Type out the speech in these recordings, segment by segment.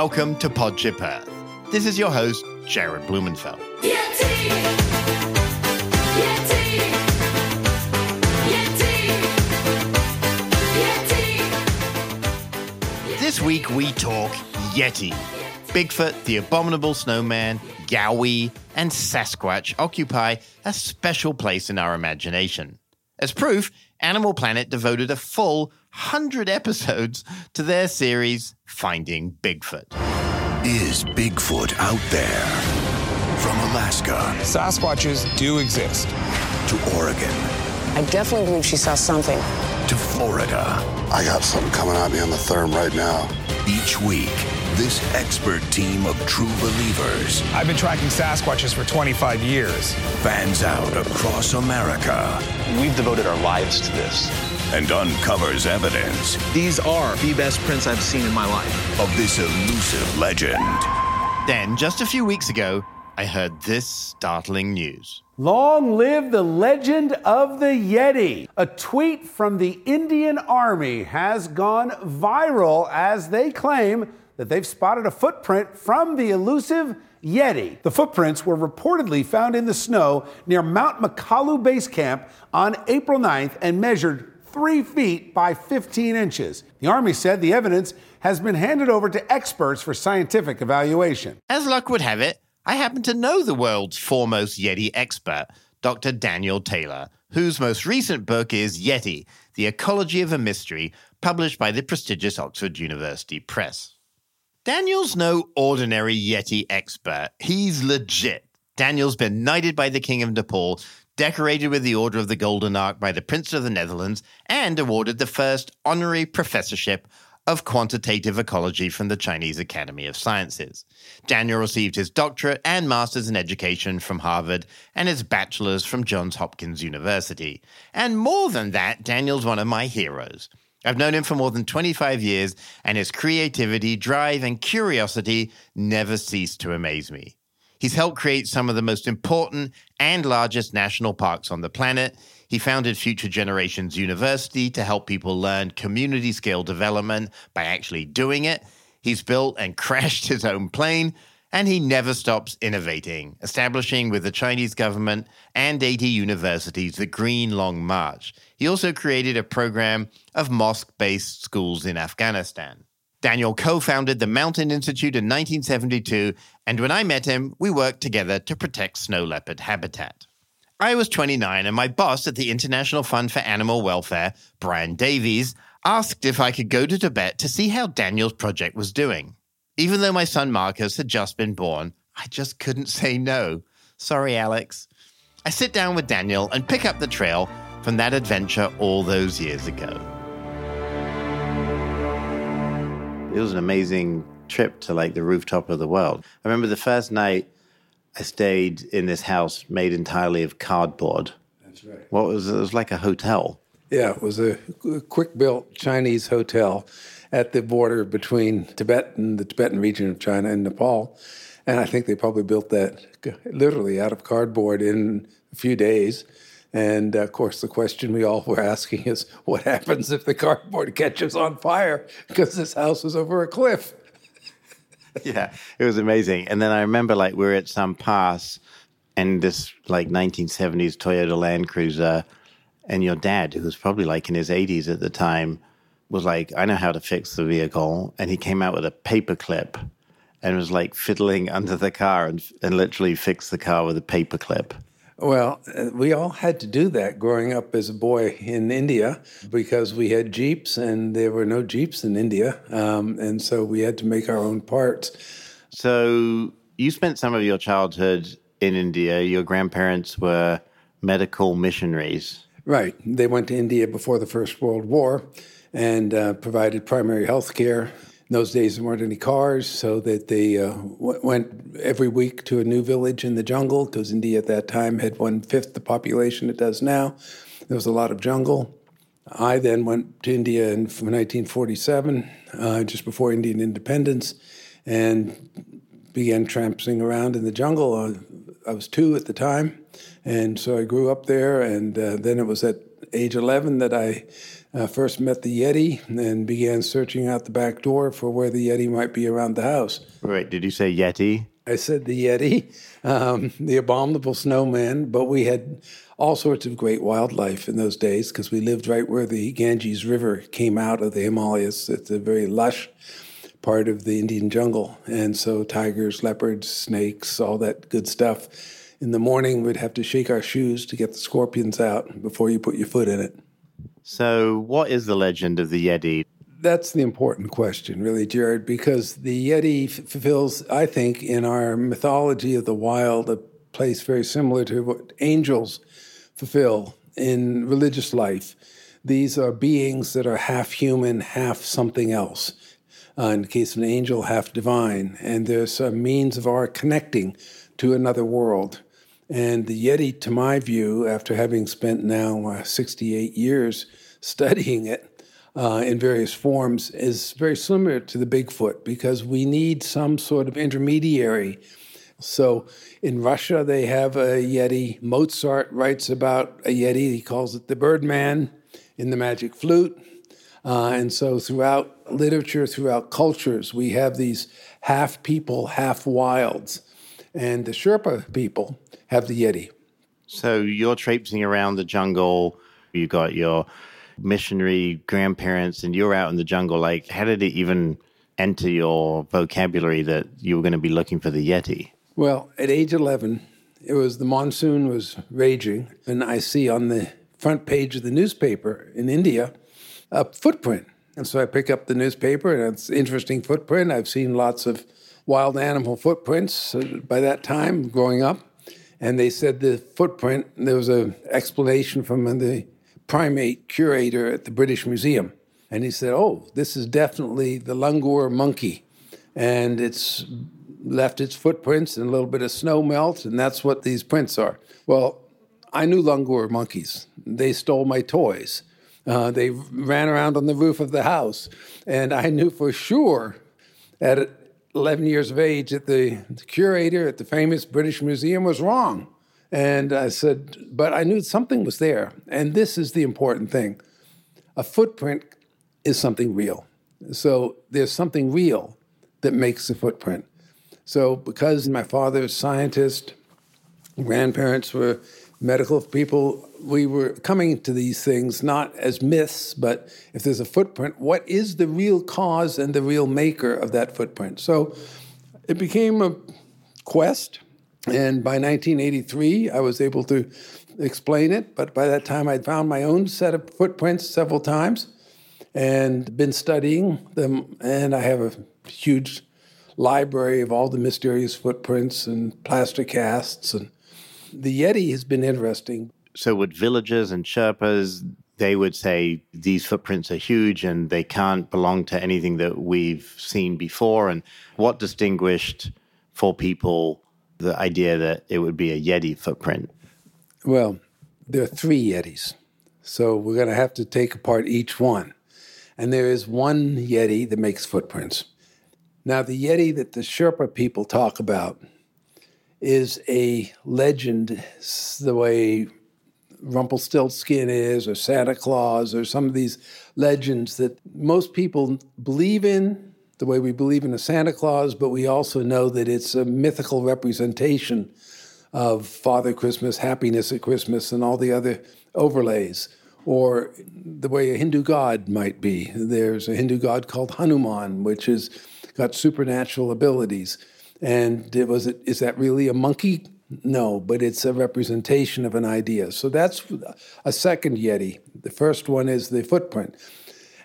welcome to Podship Earth. This is your host, Jared Blumenfeld. Yeti! Yeti! Yeti! This week we talk Yeti. Bigfoot, the abominable snowman, Yowie, and Sasquatch occupy a special place in our imagination. As proof, Animal Planet devoted a full 100 episodes to their series, Finding Bigfoot. Is Bigfoot out there? From Alaska. Sasquatches do exist. To Oregon. I definitely believe she saw something. To Florida. I got something coming at me on the therm right now. Each week, this expert team of true believers. I've been tracking Sasquatches for 25 years. Fans out across America. We've devoted our lives to this. And uncovers evidence. These are the best prints I've seen in my life. Of this elusive legend. Then, just a few weeks ago, I heard this startling news. Long live the legend of the Yeti. A tweet from the Indian Army has gone viral as they claim that they've spotted a footprint from the elusive Yeti. The footprints were reportedly found in the snow near Mount Makalu Base Camp on April 9th and measured three feet by 15 inches. The Army said the evidence has been handed over to experts for scientific evaluation. As luck would have it, I happen to know the world's foremost Yeti expert, Dr. Daniel Taylor, whose most recent book is Yeti The Ecology of a Mystery, published by the prestigious Oxford University Press. Daniel's no ordinary Yeti expert. He's legit. Daniel's been knighted by the King of Nepal, decorated with the Order of the Golden Ark by the Prince of the Netherlands, and awarded the first honorary professorship of quantitative ecology from the Chinese Academy of Sciences. Daniel received his doctorate and master's in education from Harvard and his bachelor's from Johns Hopkins University. And more than that, Daniel's one of my heroes. I've known him for more than 25 years, and his creativity, drive, and curiosity never cease to amaze me. He's helped create some of the most important and largest national parks on the planet. He founded Future Generations University to help people learn community scale development by actually doing it. He's built and crashed his own plane, and he never stops innovating, establishing with the Chinese government and 80 universities the Green Long March. He also created a program of mosque based schools in Afghanistan. Daniel co founded the Mountain Institute in 1972, and when I met him, we worked together to protect snow leopard habitat. I was 29, and my boss at the International Fund for Animal Welfare, Brian Davies, asked if I could go to Tibet to see how Daniel's project was doing. Even though my son Marcus had just been born, I just couldn't say no. Sorry, Alex. I sit down with Daniel and pick up the trail from that adventure all those years ago. It was an amazing trip to like the rooftop of the world. I remember the first night I stayed in this house made entirely of cardboard. That's right. What was it? It was like a hotel. Yeah, it was a quick built Chinese hotel at the border between Tibet and the Tibetan region of China and Nepal. And I think they probably built that literally out of cardboard in a few days. And uh, of course, the question we all were asking is what happens if the cardboard catches on fire? Because this house is over a cliff. yeah, it was amazing. And then I remember like we were at some pass and this like 1970s Toyota Land Cruiser, and your dad, who was probably like in his 80s at the time, was like, I know how to fix the vehicle. And he came out with a paper clip and was like fiddling under the car and, and literally fixed the car with a paper clip. Well, uh, we all had to do that growing up as a boy in India because we had Jeeps and there were no Jeeps in India. Um, and so we had to make our own parts. So you spent some of your childhood in India. Your grandparents were medical missionaries. Right. They went to India before the First World War and uh, provided primary health care in those days, there weren't any cars, so that they uh, w- went every week to a new village in the jungle because India at that time had one fifth the population it does now. There was a lot of jungle. I then went to India in 1947, uh, just before Indian independence, and began tramping around in the jungle. I was two at the time, and so I grew up there. And uh, then it was at age 11 that I uh, first met the Yeti and began searching out the back door for where the Yeti might be around the house. Wait, did you say Yeti? I said the Yeti, um, the abominable snowman, but we had all sorts of great wildlife in those days because we lived right where the Ganges River came out of the Himalayas. It's a very lush part of the Indian jungle. And so tigers, leopards, snakes, all that good stuff. In the morning, we'd have to shake our shoes to get the scorpions out before you put your foot in it. So, what is the legend of the Yeti? That's the important question, really, Jared, because the Yeti f- fulfills, I think, in our mythology of the wild, a place very similar to what angels fulfill in religious life. These are beings that are half human, half something else. Uh, in the case of an angel, half divine. And there's a means of our connecting to another world. And the Yeti, to my view, after having spent now uh, 68 years studying it, uh, in various forms is very similar to the Bigfoot because we need some sort of intermediary. So in Russia, they have a Yeti. Mozart writes about a Yeti, he calls it the Birdman in the Magic Flute. Uh, and so throughout literature, throughout cultures, we have these half people, half wilds. And the Sherpa people have the Yeti. So you're traipsing around the jungle. You've got your missionary grandparents and you're out in the jungle. Like, how did it even enter your vocabulary that you were going to be looking for the Yeti? Well, at age 11, it was the monsoon was raging, and I see on the front page of the newspaper in India a footprint. And so I pick up the newspaper, and it's an interesting footprint. I've seen lots of wild animal footprints uh, by that time growing up. And they said the footprint, there was an explanation from the primate curator at the British Museum. And he said, Oh, this is definitely the langur monkey. And it's left its footprints and a little bit of snow melt, and that's what these prints are. Well, I knew langur monkeys. They stole my toys. Uh, they ran around on the roof of the house. And I knew for sure at 11 years of age that the, the curator at the famous British Museum was wrong. And I said, but I knew something was there. And this is the important thing a footprint is something real. So there's something real that makes a footprint. So because my father is a scientist, grandparents were medical people, we were coming to these things not as myths, but if there's a footprint, what is the real cause and the real maker of that footprint? So it became a quest and by 1983, I was able to explain it. But by that time, I'd found my own set of footprints several times and been studying them. And I have a huge library of all the mysterious footprints and plaster casts. And the Yeti has been interesting. So, with villagers and Sherpas, they would say these footprints are huge and they can't belong to anything that we've seen before. And what distinguished for people the idea that it would be a Yeti footprint? Well, there are three Yetis. So we're going to have to take apart each one. And there is one Yeti that makes footprints. Now, the Yeti that the Sherpa people talk about is a legend, the way Rumpelstiltskin is, or Santa Claus, or some of these legends that most people believe in the way we believe in a Santa Claus, but we also know that it's a mythical representation of Father Christmas, happiness at Christmas, and all the other overlays, or the way a Hindu god might be. There's a Hindu god called Hanuman, which has got supernatural abilities. And it was is that really a monkey? No, but it's a representation of an idea. So that's a second Yeti. The first one is the footprint.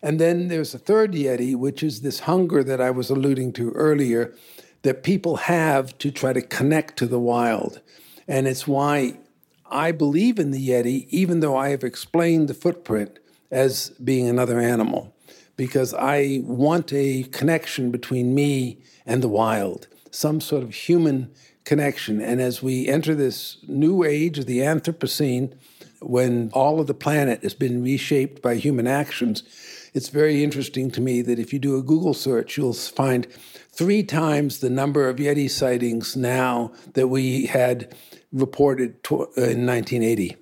And then there's a third Yeti, which is this hunger that I was alluding to earlier that people have to try to connect to the wild. And it's why I believe in the Yeti, even though I have explained the footprint as being another animal, because I want a connection between me and the wild, some sort of human connection. And as we enter this new age of the Anthropocene, when all of the planet has been reshaped by human actions, it's very interesting to me that if you do a Google search, you'll find three times the number of Yeti sightings now that we had reported to, uh, in 1980.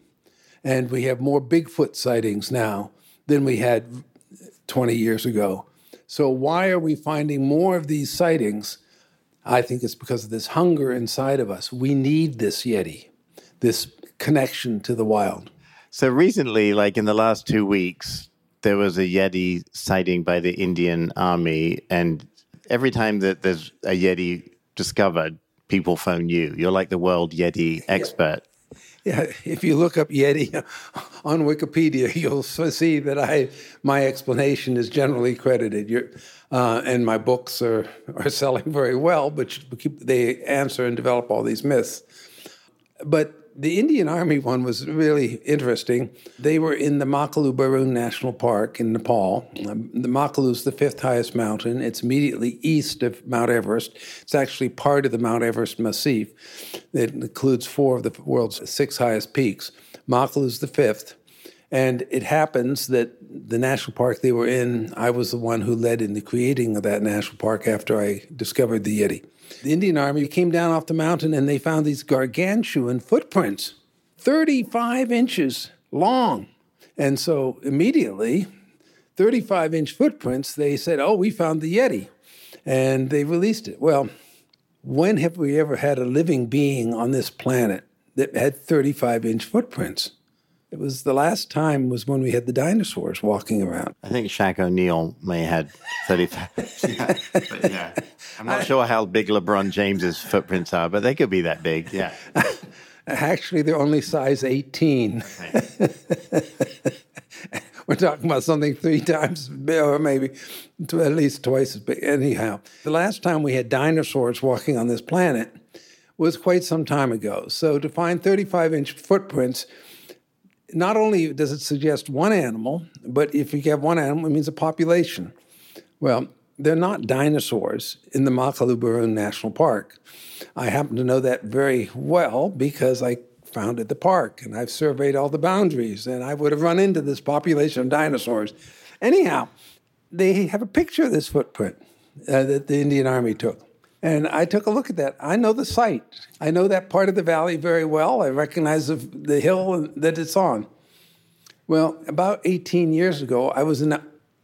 And we have more Bigfoot sightings now than we had 20 years ago. So, why are we finding more of these sightings? I think it's because of this hunger inside of us. We need this Yeti, this connection to the wild. So recently, like in the last two weeks, there was a Yeti sighting by the Indian Army, and every time that there's a Yeti discovered, people phone you. You're like the world Yeti expert. Yeah, if you look up Yeti on Wikipedia, you'll see that I my explanation is generally credited. Uh, and my books are, are selling very well, but they answer and develop all these myths. But the Indian Army one was really interesting. They were in the Makalu Barun National Park in Nepal. Um, the Makalu is the fifth highest mountain. It's immediately east of Mount Everest. It's actually part of the Mount Everest Massif. It includes four of the world's six highest peaks. Makalu is the fifth. And it happens that the national park they were in, I was the one who led in the creating of that national park after I discovered the Yeti. The Indian Army came down off the mountain and they found these gargantuan footprints, 35 inches long. And so immediately, 35 inch footprints, they said, Oh, we found the Yeti. And they released it. Well, when have we ever had a living being on this planet that had 35 inch footprints? It was the last time was when we had the dinosaurs walking around. I think Shaq O'Neal may have had 35. yeah, but yeah. I'm not sure how big LeBron James's footprints are, but they could be that big. Yeah. Actually, they're only size 18. We're talking about something three times, or maybe at least twice as big. Anyhow, the last time we had dinosaurs walking on this planet was quite some time ago. So to find 35 inch footprints, not only does it suggest one animal, but if you have one animal, it means a population. Well, they're not dinosaurs in the Makalu Barun National Park. I happen to know that very well because I founded the park and I've surveyed all the boundaries and I would have run into this population of dinosaurs. Anyhow, they have a picture of this footprint uh, that the Indian Army took. And I took a look at that. I know the site. I know that part of the valley very well. I recognize the, the hill that it's on. Well, about 18 years ago, I was in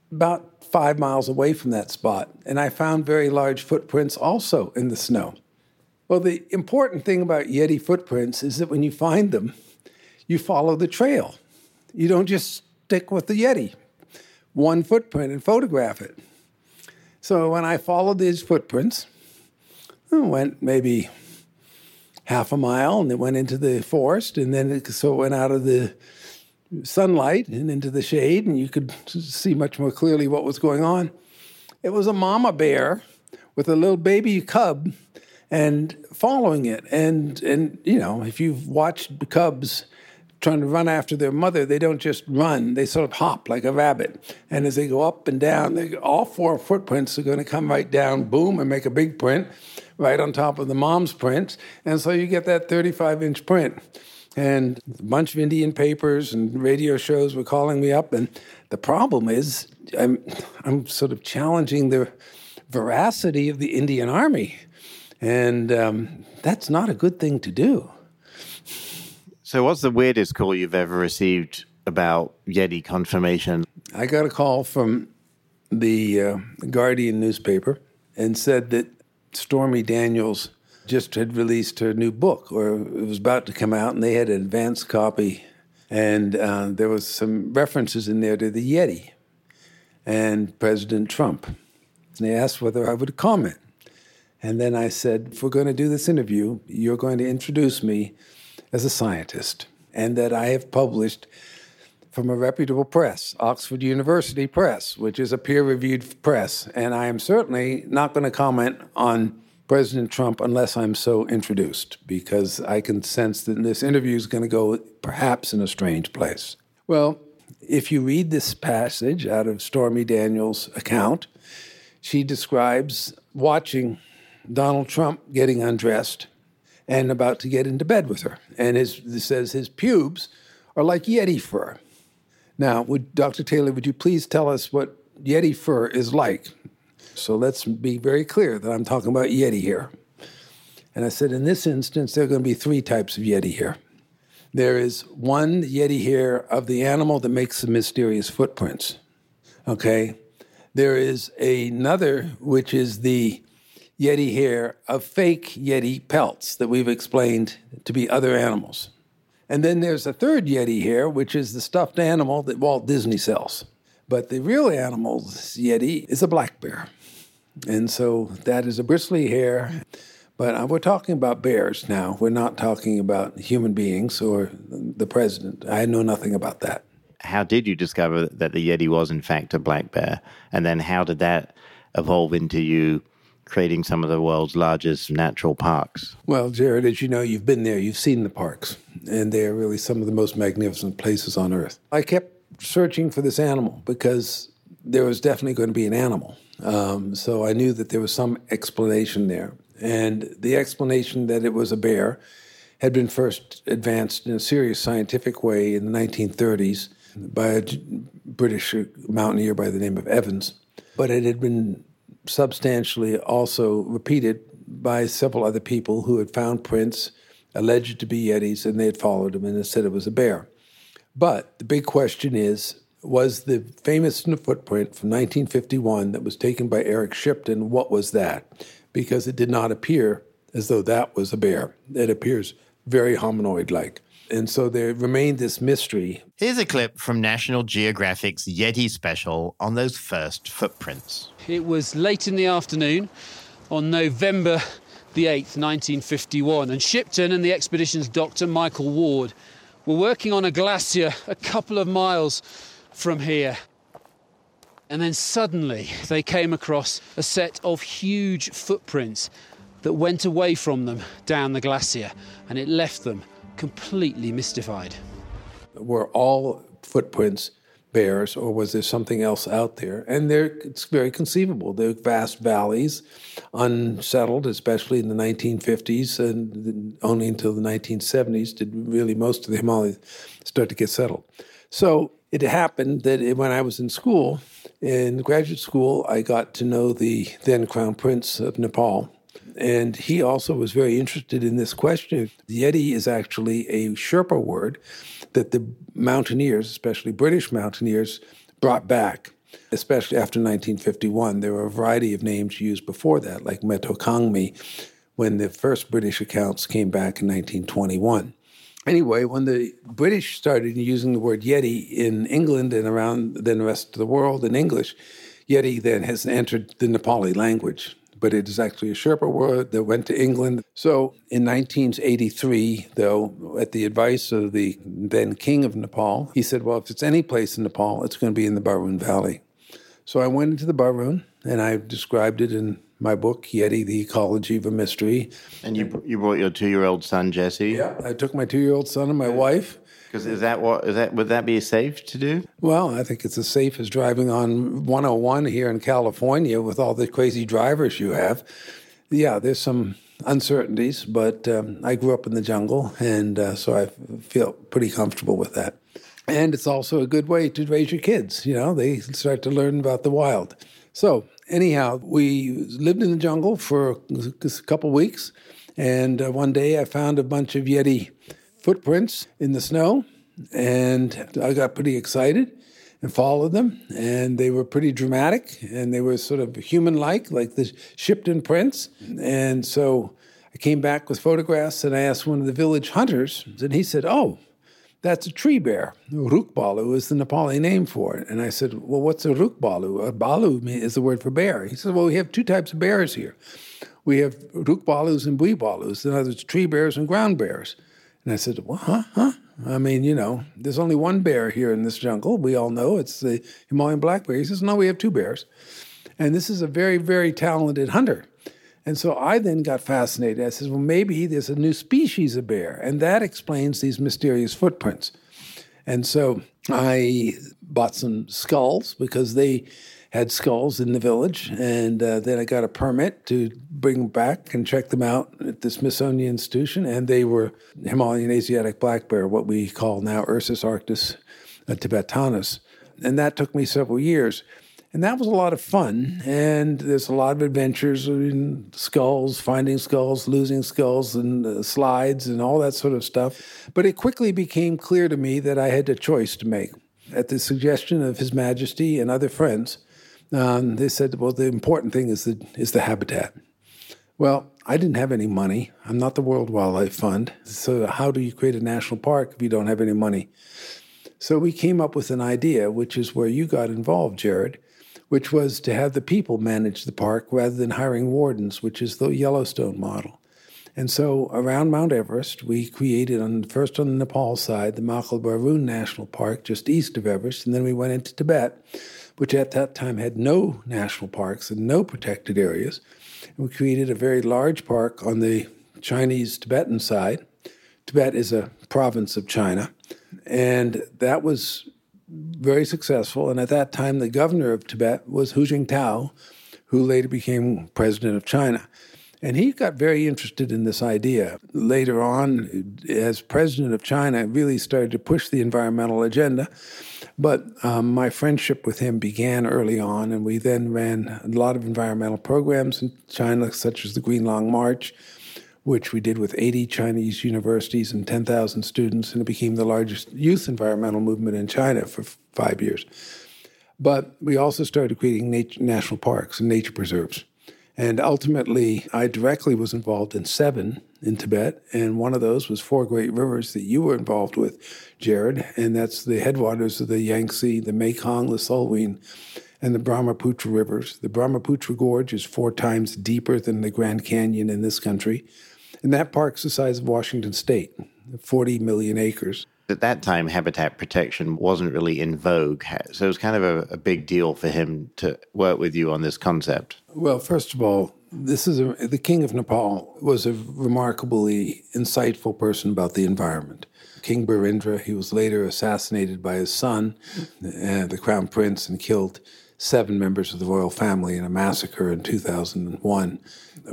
about five miles away from that spot, and I found very large footprints also in the snow. Well, the important thing about Yeti footprints is that when you find them, you follow the trail. You don't just stick with the Yeti, one footprint, and photograph it. So when I followed these footprints, went maybe half a mile and it went into the forest and then it, so it went out of the sunlight and into the shade and you could see much more clearly what was going on. It was a mama bear with a little baby cub and following it. And and you know if you've watched cubs trying to run after their mother, they don't just run, they sort of hop like a rabbit. And as they go up and down, they, all four footprints are going to come right down, boom, and make a big print right on top of the mom's print. And so you get that 35 inch print. And a bunch of Indian papers and radio shows were calling me up. And the problem is, I'm, I'm sort of challenging the veracity of the Indian Army. And um, that's not a good thing to do. So, what's the weirdest call you've ever received about Yeti confirmation? I got a call from the uh, Guardian newspaper and said that Stormy Daniels just had released her new book, or it was about to come out, and they had an advance copy, and uh, there was some references in there to the Yeti and President Trump. And they asked whether I would comment. And then I said, if we're going to do this interview, you're going to introduce me as a scientist, and that I have published from a reputable press, Oxford University Press, which is a peer reviewed press. And I am certainly not going to comment on President Trump unless I'm so introduced, because I can sense that this interview is going to go perhaps in a strange place. Well, if you read this passage out of Stormy Daniels' account, she describes watching Donald Trump getting undressed and about to get into bed with her. And his, says his pubes are like Yeti fur. Now, would Dr. Taylor, would you please tell us what Yeti fur is like? So let's be very clear that I'm talking about Yeti here. And I said, in this instance, there are going to be three types of Yeti here. There is one Yeti hair of the animal that makes the mysterious footprints. Okay? There is another, which is the Yeti hair of fake Yeti pelts that we've explained to be other animals. And then there's a third Yeti here, which is the stuffed animal that Walt Disney sells. But the real animal's Yeti is a black bear. And so that is a bristly hair. But uh, we're talking about bears now. We're not talking about human beings or the president. I know nothing about that. How did you discover that the Yeti was, in fact, a black bear? And then how did that evolve into you creating some of the world's largest natural parks? Well, Jared, as you know, you've been there, you've seen the parks, and they're really some of the most magnificent places on earth. I kept searching for this animal because there was definitely going to be an animal. Um, so I knew that there was some explanation there. And the explanation that it was a bear had been first advanced in a serious scientific way in the 1930s by a British mountaineer by the name of Evans. But it had been substantially also repeated by several other people who had found prints alleged to be Yetis and they had followed him and they said it was a bear. But the big question is was the famous footprint from 1951 that was taken by Eric Shipton, what was that? Because it did not appear as though that was a bear. It appears very hominoid like. And so there remained this mystery. Here's a clip from National Geographic's Yeti special on those first footprints. It was late in the afternoon on November the 8th, 1951, and Shipton and the expedition's doctor, Michael Ward, were working on a glacier a couple of miles from here. And then suddenly they came across a set of huge footprints that went away from them down the glacier, and it left them completely mystified. Were all footprints bears, or was there something else out there? And there, it's very conceivable. There are vast valleys, unsettled, especially in the 1950s, and only until the 1970s did really most of the Himalayas start to get settled. So it happened that when I was in school, in graduate school, I got to know the then Crown Prince of Nepal. And he also was very interested in this question. Yeti is actually a Sherpa word that the mountaineers, especially British mountaineers, brought back, especially after 1951. There were a variety of names used before that, like Metokangmi, when the first British accounts came back in 1921. Anyway, when the British started using the word Yeti in England and around then the rest of the world in English, Yeti then has entered the Nepali language but it is actually a Sherpa word that went to England. So in 1983, though, at the advice of the then king of Nepal, he said, well, if it's any place in Nepal, it's going to be in the Barun Valley. So I went into the Barun and I described it in my book, Yeti, The Ecology of a Mystery. And you, you brought your two year old son, Jesse? Yeah, I took my two year old son and my wife. Because is that what is that would that be safe to do? Well, I think it's as safe as driving on 101 here in California with all the crazy drivers you have. Yeah, there's some uncertainties, but um, I grew up in the jungle, and uh, so I feel pretty comfortable with that. And it's also a good way to raise your kids. You know, they start to learn about the wild. So anyhow, we lived in the jungle for a couple weeks, and uh, one day I found a bunch of Yeti footprints in the snow, and I got pretty excited and followed them. And they were pretty dramatic, and they were sort of human-like, like the Shipton prints. And so I came back with photographs, and I asked one of the village hunters, and he said, "Oh." That's a tree bear. Rukbalu is the Nepali name for it. And I said, Well, what's a rukbalu? A balu is the word for bear. He said, Well, we have two types of bears here. We have rukbalus and buibalus. In other words, tree bears and ground bears. And I said, well, huh, huh? I mean, you know, there's only one bear here in this jungle. We all know it's the Himalayan black bear. He says, no, we have two bears. And this is a very, very talented hunter. And so I then got fascinated. I said, well, maybe there's a new species of bear. And that explains these mysterious footprints. And so I bought some skulls because they had skulls in the village. And uh, then I got a permit to bring them back and check them out at the Smithsonian Institution. And they were Himalayan Asiatic black bear, what we call now Ursus arctos uh, tibetanus. And that took me several years. And that was a lot of fun. And there's a lot of adventures in skulls, finding skulls, losing skulls, and uh, slides, and all that sort of stuff. But it quickly became clear to me that I had a choice to make. At the suggestion of His Majesty and other friends, um, they said, well, the important thing is the, is the habitat. Well, I didn't have any money. I'm not the World Wildlife Fund. So, how do you create a national park if you don't have any money? So, we came up with an idea, which is where you got involved, Jared, which was to have the people manage the park rather than hiring wardens, which is the Yellowstone model. And so around Mount Everest, we created on first on the Nepal side the Makalu Barun National Park, just east of Everest, and then we went into Tibet, which at that time had no national parks and no protected areas. And we created a very large park on the Chinese Tibetan side. Tibet is a province of China, and that was very successful. And at that time, the governor of Tibet was Hu Jintao, who later became president of China. And he got very interested in this idea. Later on, as president of China, really started to push the environmental agenda. But um, my friendship with him began early on, and we then ran a lot of environmental programs in China, such as the Green Long March, which we did with 80 Chinese universities and 10,000 students, and it became the largest youth environmental movement in China for five years. But we also started creating nature, national parks and nature preserves. And ultimately, I directly was involved in seven in Tibet, and one of those was four great rivers that you were involved with, Jared, and that's the headwaters of the Yangtze, the Mekong, the Salween, and the Brahmaputra rivers. The Brahmaputra Gorge is four times deeper than the Grand Canyon in this country, and that park's the size of Washington State, 40 million acres. At that time, habitat protection wasn't really in vogue, so it was kind of a, a big deal for him to work with you on this concept. Well, first of all, this is a, the king of Nepal was a remarkably insightful person about the environment. King Birendra, he was later assassinated by his son, uh, the crown prince, and killed seven members of the royal family in a massacre in 2001.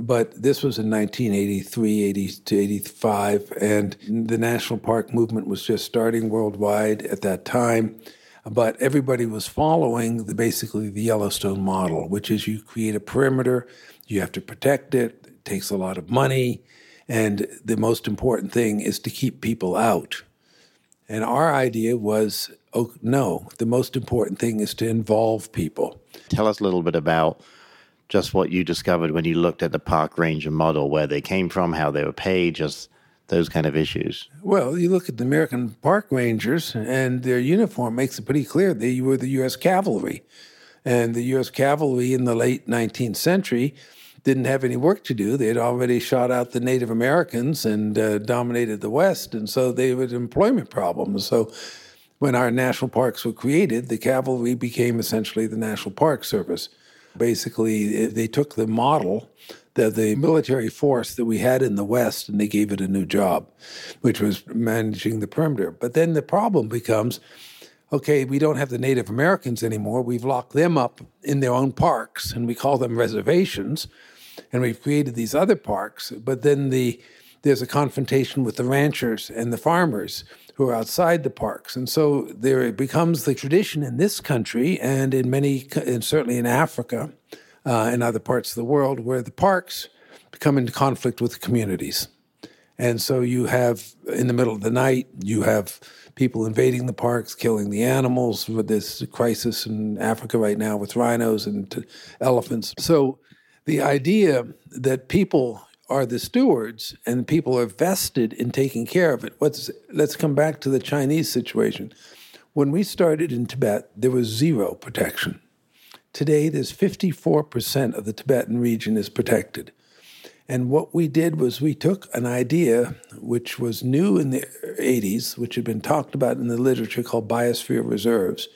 But this was in 1983, 80 to 85, and the national park movement was just starting worldwide at that time. But everybody was following the, basically the Yellowstone model, which is you create a perimeter, you have to protect it, it takes a lot of money, and the most important thing is to keep people out. And our idea was oh, no, the most important thing is to involve people. Tell us a little bit about just what you discovered when you looked at the park ranger model, where they came from, how they were paid, just those kind of issues. Well, you look at the American park rangers, and their uniform makes it pretty clear they were the U.S. cavalry. And the U.S. cavalry in the late 19th century didn't have any work to do. They had already shot out the Native Americans and uh, dominated the West, and so they had employment problems. So when our national parks were created, the cavalry became essentially the National Park Service. Basically, they took the model the, the military force that we had in the West and they gave it a new job, which was managing the perimeter. But then the problem becomes okay, we don't have the Native Americans anymore. We've locked them up in their own parks and we call them reservations. And we've created these other parks. But then the, there's a confrontation with the ranchers and the farmers who are outside the parks. And so there it becomes the tradition in this country and in many, and certainly in Africa uh, and other parts of the world, where the parks come into conflict with the communities. And so you have, in the middle of the night, you have people invading the parks, killing the animals. With this crisis in Africa right now with rhinos and elephants. So the idea that people are the stewards and people are vested in taking care of it. Let's, let's come back to the Chinese situation. When we started in Tibet, there was zero protection. Today, there's 54% of the Tibetan region is protected. And what we did was we took an idea which was new in the 80s, which had been talked about in the literature called biosphere reserves,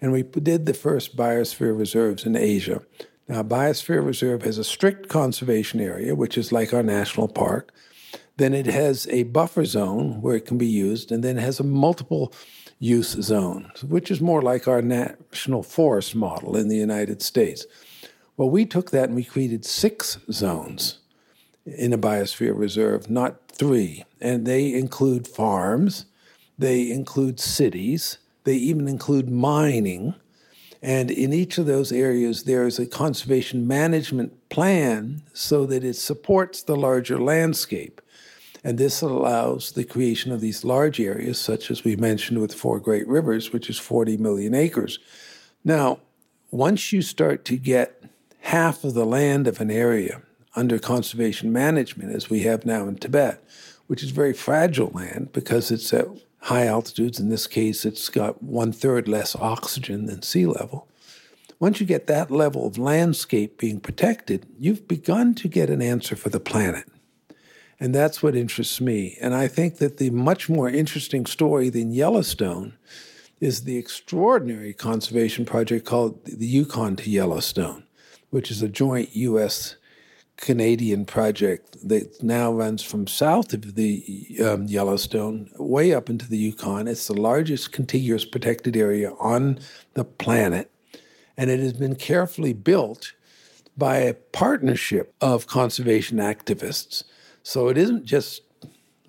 and we did the first biosphere reserves in Asia. Now, Biosphere Reserve has a strict conservation area, which is like our national park. Then it has a buffer zone where it can be used, and then it has a multiple use zone, which is more like our national forest model in the United States. Well, we took that and we created six zones in a biosphere reserve, not three. And they include farms, they include cities, they even include mining, And in each of those areas, there is a conservation management plan so that it supports the larger landscape. And this allows the creation of these large areas, such as we mentioned with Four Great Rivers, which is 40 million acres. Now, once you start to get half of the land of an area under conservation management, as we have now in Tibet, which is very fragile land because it's at high altitudes. In this case, it's got one third less oxygen than sea level. Once you get that level of landscape being protected, you've begun to get an answer for the planet. And that's what interests me. And I think that the much more interesting story than Yellowstone is the extraordinary conservation project called the Yukon to Yellowstone, which is a joint U.S. Canadian project that now runs from south of the um, Yellowstone way up into the Yukon. It's the largest contiguous protected area on the planet, and it has been carefully built by a partnership of conservation activists so it isn't just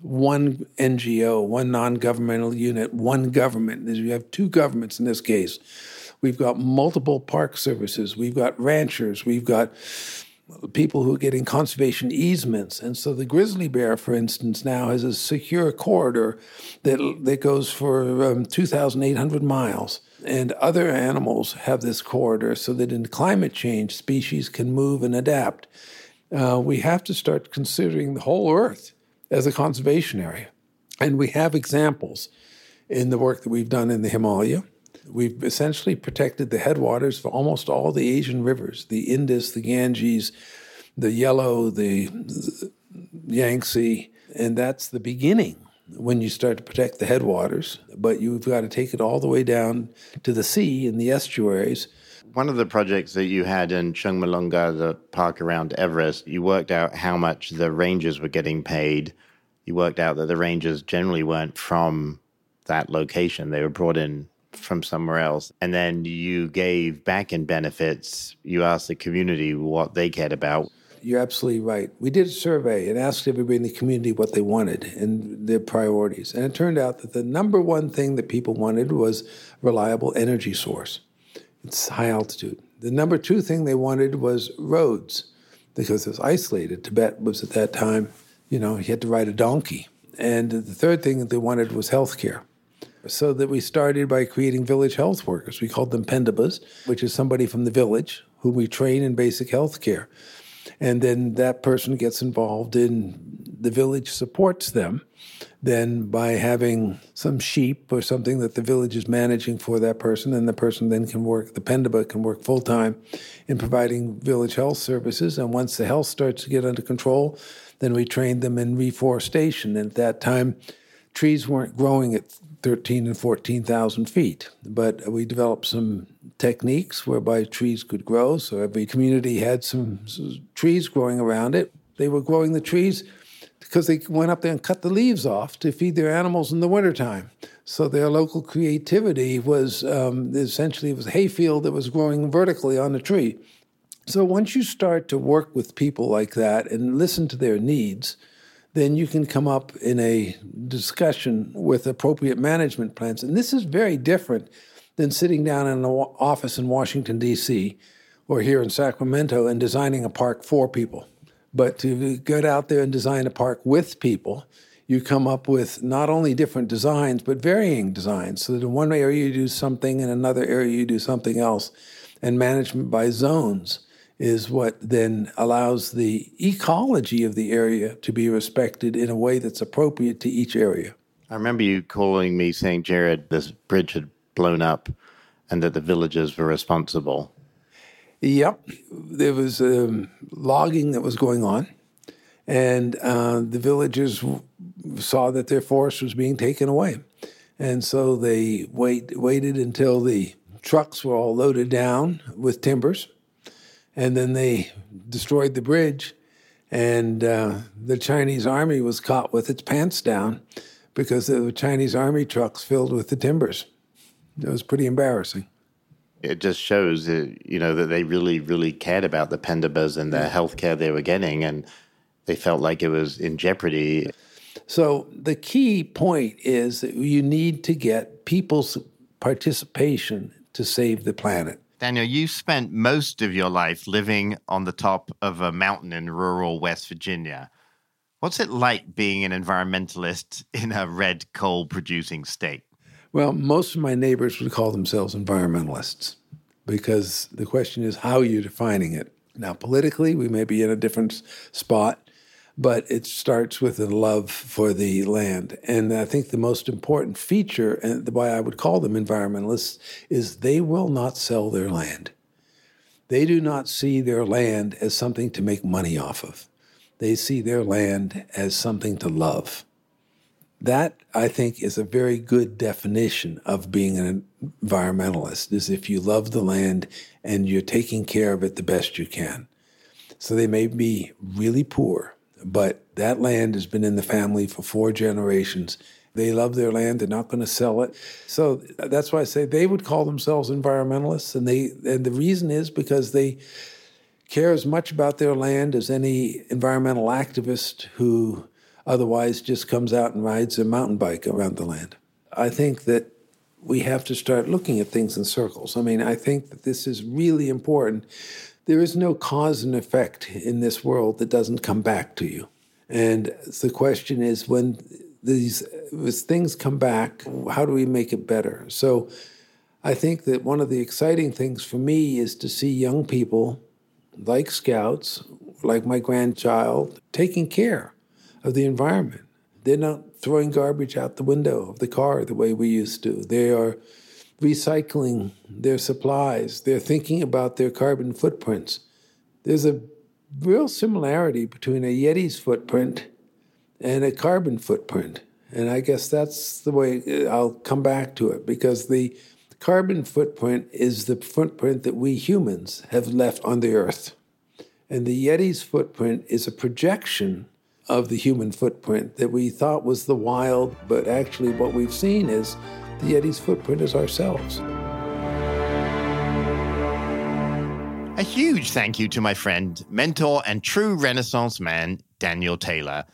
one NGO, one non governmental unit, one government. You have two governments in this case. We've got multiple park services, we've got ranchers, we've got people who are getting conservation easements. And so the grizzly bear, for instance, now has a secure corridor that, that goes for um, 2,800 miles. And other animals have this corridor so that in climate change, species can move and adapt uh, we have to start considering the whole Earth as a conservation area. And we have examples in the work that we've done in the Himalaya. We've essentially protected the headwaters for almost all the Asian rivers the Indus, the Ganges, the Yellow, the, Yangtze, and that's the beginning when you start to protect the headwaters. But you've got to take it all the way down to the sea and the estuaries one of the projects that you had in Chomolungma, the park around Everest, you worked out how much the rangers were getting paid. You worked out that the rangers generally weren't from that location, they were brought in from somewhere else. And then you gave back in benefits. You asked the community what they cared about. You're absolutely right. We did a survey and asked everybody in the community what they wanted and their priorities. And it turned out that the number one thing that people wanted was reliable energy source. It's high altitude. The number two thing they wanted was roads because it was isolated. Tibet was at that time, you know, you had to ride a donkey. And the third thing that they wanted was health care. So that we started by creating village health workers. We called them pendabas, which is somebody from the village whom we train in basic health care. And then that person gets involved in the village supports them then by having some sheep or something that the village is managing for that person, and the person then can work, the Pendaba can work full time in providing village health services. And once the health starts to get under control, then we train them in reforestation. And at that time, trees weren't growing at 13 and 14,000 feet, but we developed some techniques whereby trees could grow. So every community had some trees growing around it. They were growing the trees because they went up there and cut the leaves off to feed their animals in the wintertime. So their local creativity was um, essentially it was a hayfield that was growing vertically on the tree. So once you start to work with people like that and listen to their needs, then you can come up in a discussion with appropriate management plans. And this is very different than sitting down in an office in Washington, D.C. or here in Sacramento and designing a park for people. But to get out there and design a park with people, you come up with not only different designs, but varying designs. So that in one area you do something, in another area you do something else. And management by zones is what then allows the ecology of the area to be respected in a way that's appropriate to each area. I remember you calling me saying, Jared, this bridge had blown up and that the villagers were responsible. Yep, there was um, logging that was going on, and uh, the villagers saw that their forest was being taken away, and so they wait, waited until the trucks were all loaded down with timbers, and then they destroyed the bridge, and uh, the Chinese army was caught with its pants down because there were Chinese army trucks filled with the timbers. It was pretty embarrassing it just shows that, you know that they really really cared about the pendabas and the health care they were getting and they felt like it was in jeopardy so the key point is that you need to get people's participation to save the planet. Daniel, you spent most of your life living on the top of a mountain in rural West Virginia. What's it like being an environmentalist in a red coal producing state? Well, most of my neighbors would call themselves environmentalists because the question is how you're defining it. Now, politically, we may be in a different spot, but it starts with a love for the land. And I think the most important feature, and why I would call them environmentalists, is they will not sell their land. They do not see their land as something to make money off of. They see their land as something to love. That, I think, is a very good definition of being an environmentalist, is if you love the land and you're taking care of it the best you can. So they may be really poor, but that land has been in the family for four generations. They love their land. They're not going to sell it. So that's why I say they would call themselves environmentalists. And they and the reason is because they care as much about their land as any environmental activist who otherwise just comes out and rides a mountain bike around the land. I think that we have to start looking at things in circles. I mean, I think that this is really important there is no cause and effect in this world that doesn't come back to you. And the question is when these things come back, how do we make it better? So I think that one of the exciting things for me is to see young people like scouts, like my grandchild, taking care of the environment. They're not throwing garbage out the window of the car the way we used to. They are recycling their supplies, they're thinking about their carbon footprints. There's a real similarity between a Yeti's footprint and a carbon footprint. And I guess that's the way uh, I'll come back to it because the carbon footprint is the footprint that we humans have left on the earth. And the Yeti's footprint is a projection of the human footprint that we thought was the wild, but actually what we've seen is the Yeti's footprint is ourselves. A huge thank you to my friend, mentor, and true Renaissance man, Daniel Taylor,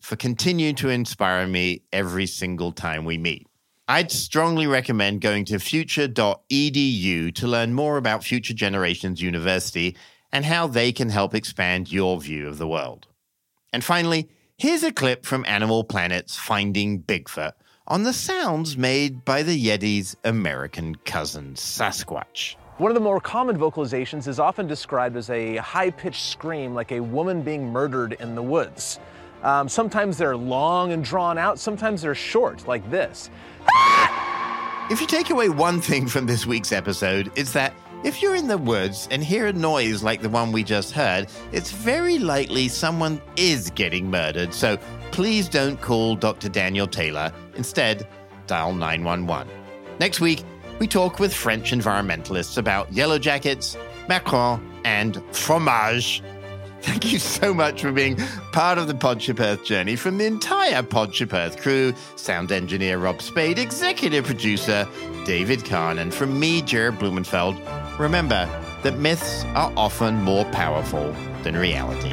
for continuing to inspire me every single time we meet. I'd strongly recommend going to future.edu to learn more about Future Generations University and how they can help expand your view of the world. And finally, here's a clip from Animal Planet's Finding Bigfoot on the sounds made by the Yeti's American cousin, Sasquatch. One of the more common vocalizations is often described as a high pitched scream, like a woman being murdered in the woods. Um, sometimes they're long and drawn out, sometimes they're short, like this. If you take away one thing from this week's episode, it's that if you're in the woods and hear a noise like the one we just heard, it's very likely someone is getting murdered. So please don't call Dr. Daniel Taylor. Instead, dial 911. Next week, we talk with French environmentalists about yellow jackets, Macron, and fromage. Thank you so much for being part of the Podship Earth journey from the entire Podship Earth crew, sound engineer Rob Spade, executive producer David Kahn, and from me, Jared Blumenfeld. Remember that myths are often more powerful than reality.